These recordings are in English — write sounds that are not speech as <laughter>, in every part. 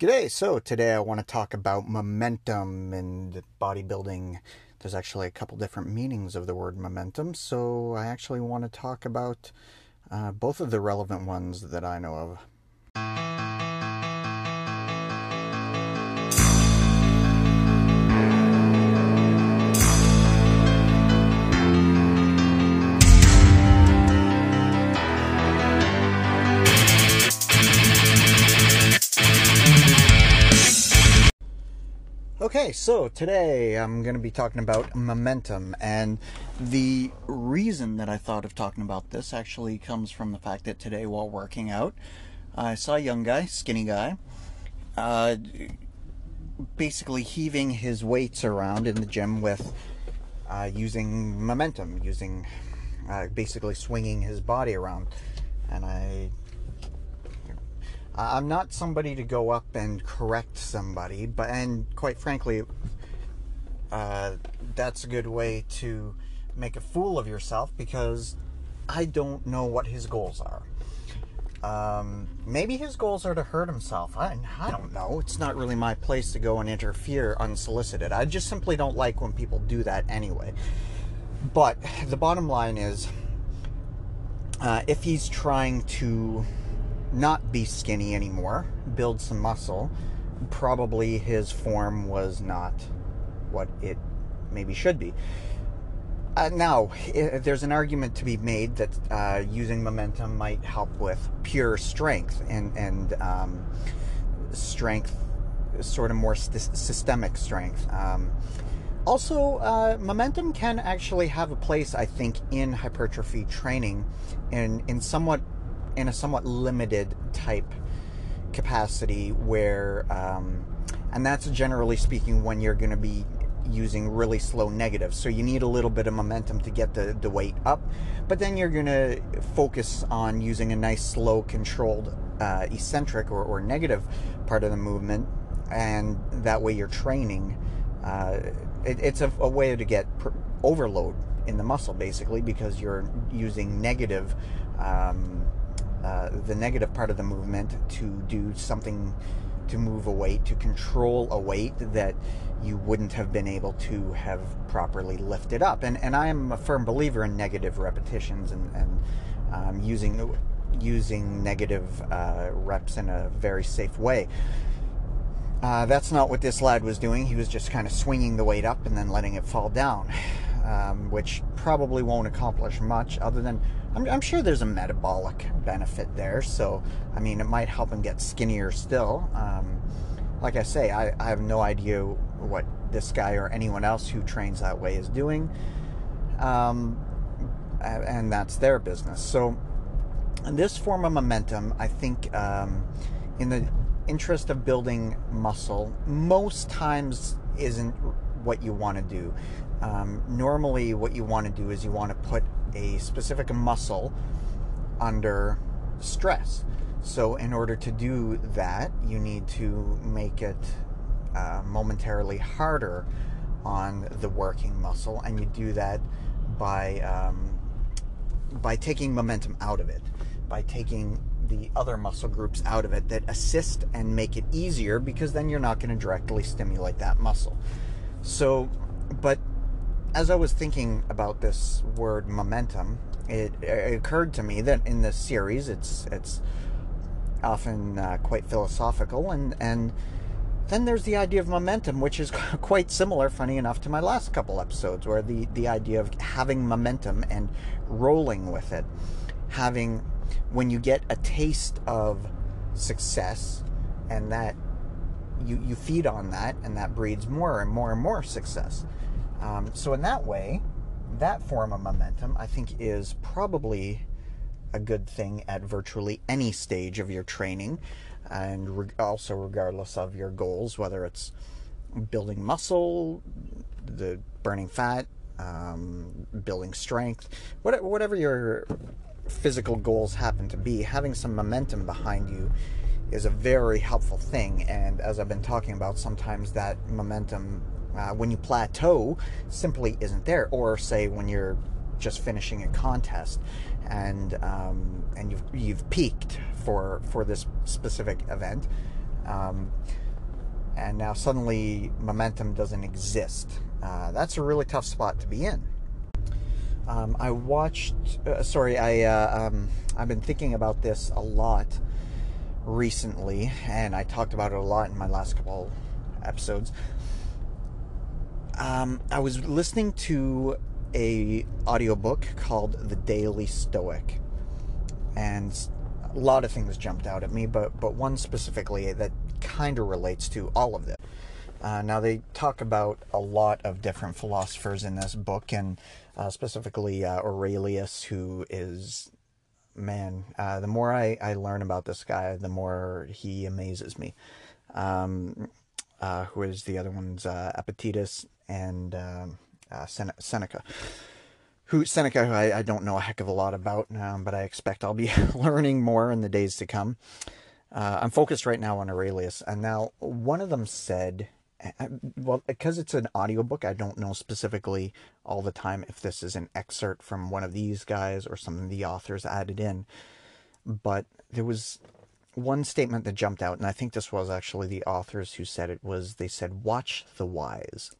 G'day. So today I want to talk about momentum and bodybuilding. There's actually a couple different meanings of the word momentum, so I actually want to talk about uh, both of the relevant ones that I know of. Okay, so today I'm going to be talking about momentum, and the reason that I thought of talking about this actually comes from the fact that today, while working out, I saw a young guy, skinny guy, uh, basically heaving his weights around in the gym with uh, using momentum, using uh, basically swinging his body around, and I I'm not somebody to go up and correct somebody, but and quite frankly, uh, that's a good way to make a fool of yourself because I don't know what his goals are. Um, maybe his goals are to hurt himself. I, I don't know. It's not really my place to go and interfere unsolicited. I just simply don't like when people do that anyway. But the bottom line is uh, if he's trying to not be skinny anymore, build some muscle, probably his form was not what it maybe should be. Uh, now, there's an argument to be made that uh, using momentum might help with pure strength and and um, strength, sort of more st- systemic strength. Um, also, uh, momentum can actually have a place, I think, in hypertrophy training, and in somewhat in a somewhat limited type capacity where um, and that's generally speaking when you're going to be using really slow negatives. So you need a little bit of momentum to get the, the weight up but then you're going to focus on using a nice slow controlled uh, eccentric or, or negative part of the movement and that way you're training uh, it, it's a, a, way to get overload in the muscle basically because you're using negative um, uh, the negative part of the movement to do something to move a weight, to control a weight that you wouldn't have been able to have properly lifted up. And and I am a firm believer in negative repetitions and, and um, using using negative uh, reps in a very safe way. Uh, that's not what this lad was doing. He was just kind of swinging the weight up and then letting it fall down, um, which probably won't accomplish much other than I'm, I'm, sure there's a metabolic benefit there. So, I mean, it might help him get skinnier still. Um, like I say, I, I, have no idea what this guy or anyone else who trains that way is doing. Um, and that's their business. So, this form of momentum, I think, um, in the interest of building muscle, most times isn't what you want to do. Um, normally, what you want to do is you want to put a specific muscle under stress. So, in order to do that, you need to make it uh, momentarily harder on the working muscle, and you do that by um, by taking momentum out of it, by taking the other muscle groups out of it that assist and make it easier because then you're not going to directly stimulate that muscle. So, but as I was thinking about this word momentum, it, it occurred to me that in this series, it's it's often uh, quite philosophical, and and then there's the idea of momentum, which is <laughs> quite similar, funny enough, to my last couple episodes, where the the idea of having momentum and rolling with it, having when you get a taste of success, and that you you feed on that, and that breeds more and more and more success um, so, in that way, that form of momentum, I think, is probably a good thing at virtually any stage of your training, and re- also regardless of your goals, whether it's building muscle, the burning fat, um, building strength, whatever, whatever your physical goals happen to be, having some momentum behind you is a very helpful thing. And as I've been talking about, sometimes that momentum uh, when you plateau simply isn't there. Or say when you're just finishing a contest and um, and you've you've peaked for for this specific event. Um, and now suddenly momentum doesn't exist. Uh, that's a really tough spot to be in. Um, I watched. Uh, sorry, I uh, um, I've been thinking about this a lot recently, and I talked about it a lot in my last couple episodes. Um, I was listening to a audiobook called The Daily Stoic, and a lot of things jumped out at me, but but one specifically that kind of relates to all of this. Uh, now they talk about a lot of different philosophers in this book, and uh, specifically uh, Aurelius, who is man. Uh, the more I, I learn about this guy, the more he amazes me. Um, uh, who is the other ones? Uh, Epictetus and um, Seneca who Seneca, who I, I, don't know a heck of a lot about, um, but I expect I'll be <laughs> learning more in the days to come. Uh, I'm focused right now on Aurelius, and now one of them said, uh, well, because it's an audiobook, I don't know specifically all the time if this is an excerpt from one of these guys or some of the authors added in, but there was one statement that jumped out, and I think this was actually the authors who said it was they said, "Watch the wise."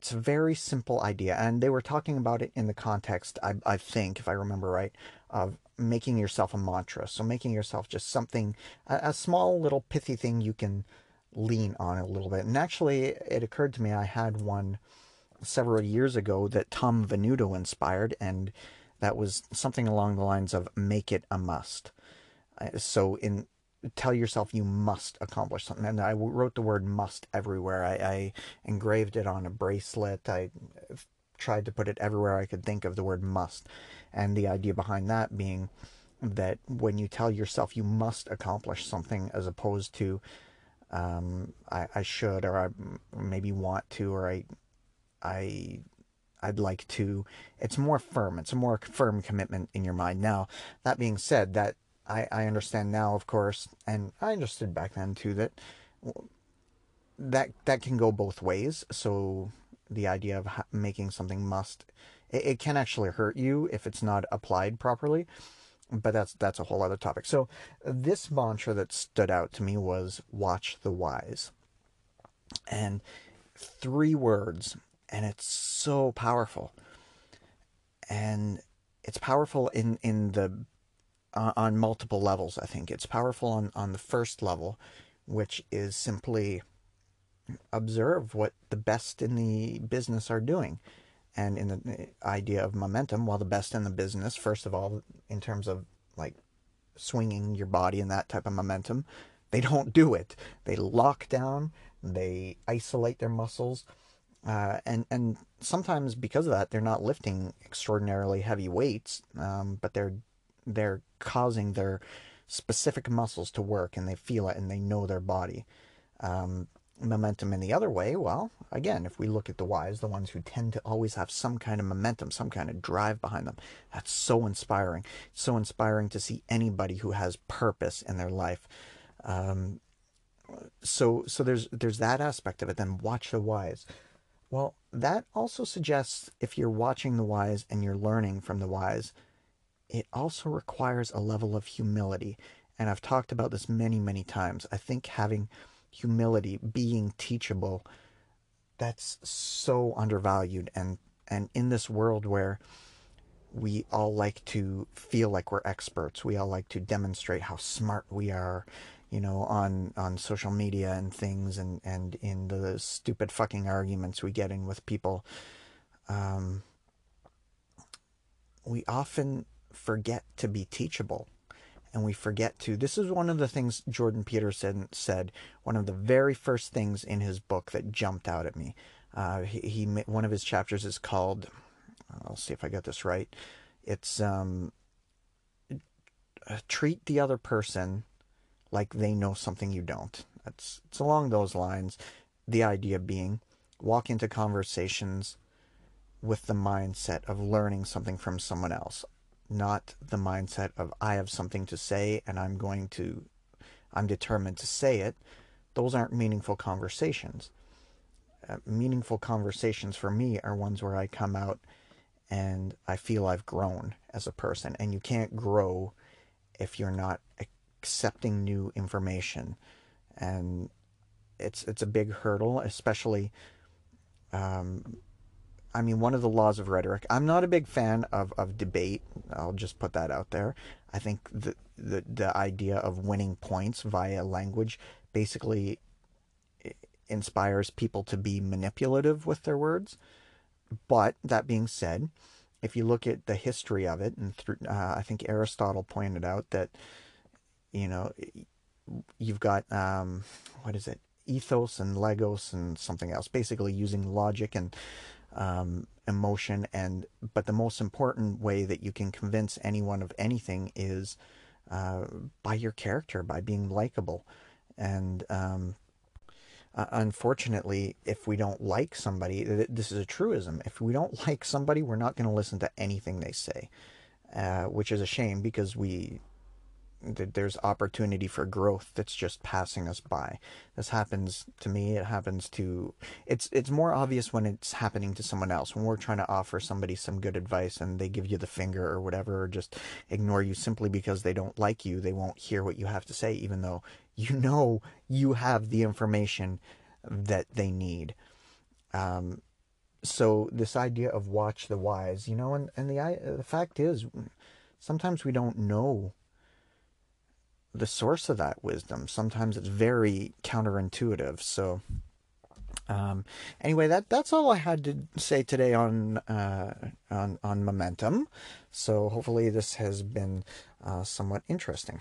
It's a very simple idea, and they were talking about it in the context, I, I think, if I remember right, of making yourself a mantra. So making yourself just something, a, a, small little pithy thing you can lean on a little bit. And actually, it occurred to me I had one several years ago that Tom Venuto inspired, and that was something along the lines of "make it a must." Uh, so in tell yourself you must accomplish something. And I wrote the word must everywhere. I, I engraved it on a bracelet. I tried to put it everywhere I could think of the word must. And the idea behind that being that when you tell yourself you must accomplish something as opposed to um, I, I should or I maybe want to or I I I'd like to it's more firm it's a more firm commitment in your mind now that being said that I, I understand now, of course, and I understood back then too that that that can go both ways. So the idea of making something must it, it can actually hurt you if it's not applied properly. But that's that's a whole other topic. So this mantra that stood out to me was "Watch the wise," and three words, and it's so powerful. And it's powerful in in the uh, on multiple levels. I think it's powerful on on the first level, which is simply observe what the best in the business are doing, and in the idea of momentum. While the best in the business, first of all, in terms of like swinging your body and that type of momentum, they <laughs> don't do it. They lock down. They isolate their muscles. Uh, and and sometimes because of that, they're not lifting extraordinarily heavy weights, um, but they're they're causing their specific muscles to work and they feel it and they know their body. Um, momentum in the other way, well, again, if we look at the wise, the ones who tend to always have some kind of momentum, some kind of drive behind them, that's so inspiring. It's so inspiring to see anybody who has purpose in their life. Um, so, so there's there's that aspect of it. Then watch the wise. Well, that also suggests if you're watching the wise and you're learning from the wise, it also requires a level of humility. And I've talked about this many, many times. I think having humility, being teachable, that's so undervalued. And, and in this world where we all like to feel like we're experts, we all like to demonstrate how smart we are, you know, on, on social media and things and, and in the stupid fucking arguments we get in with people. Um, we often forget to be teachable. And we forget to this is one of the things jordan peterson said one of the very first things in his book that jumped out at me. Uh, he, he, one of his chapters is called i'll see if i get this right. It's um, treat the other person like they know something you don't. It's, it's along those lines the idea being walk into conversations with the mindset of learning something from someone else not the mindset of I have something to say and I'm going to, I'm determined to say it. Those aren't meaningful conversations. Uh, meaningful conversations for me are ones where I come out and I feel I've grown as a person. And you can't grow if you're not accepting new information. and it's it's a big hurdle, especially. Um, I mean, one of the laws of rhetoric. I'm not a big fan of, of debate. I'll just put that out there. I think the, the the idea of winning points via language basically inspires people to be manipulative with their words. But that being said, if you look at the history of it, and through, uh, I think Aristotle pointed out that, you know, you've got um, what is it, ethos and logos and something else, basically using logic and um, emotion. And but the most important way that you can convince anyone of anything is uh, by your character, by being likable, and um, uh, unfortunately, if we don't like somebody, this is a truism. If we don't <laughs> like somebody, we're not going to listen to anything they say, uh, which is a shame because we there's opportunity for growth that's just passing us by. This happens to me. It happens to it's it's more obvious when it's happening to someone else. When we're trying to offer somebody some good advice and they give you the finger or whatever, or just ignore you simply because they don't like you. They won't hear what you have to say, even though <laughs> you know you have the information that they need. Um, so this idea of watch the wise, you know, and, and the the fact is, sometimes we don't know the source of that wisdom. Sometimes it's very counterintuitive. So um, anyway, that that's all I had to say today on uh, on on momentum. So hopefully this has been uh, somewhat interesting.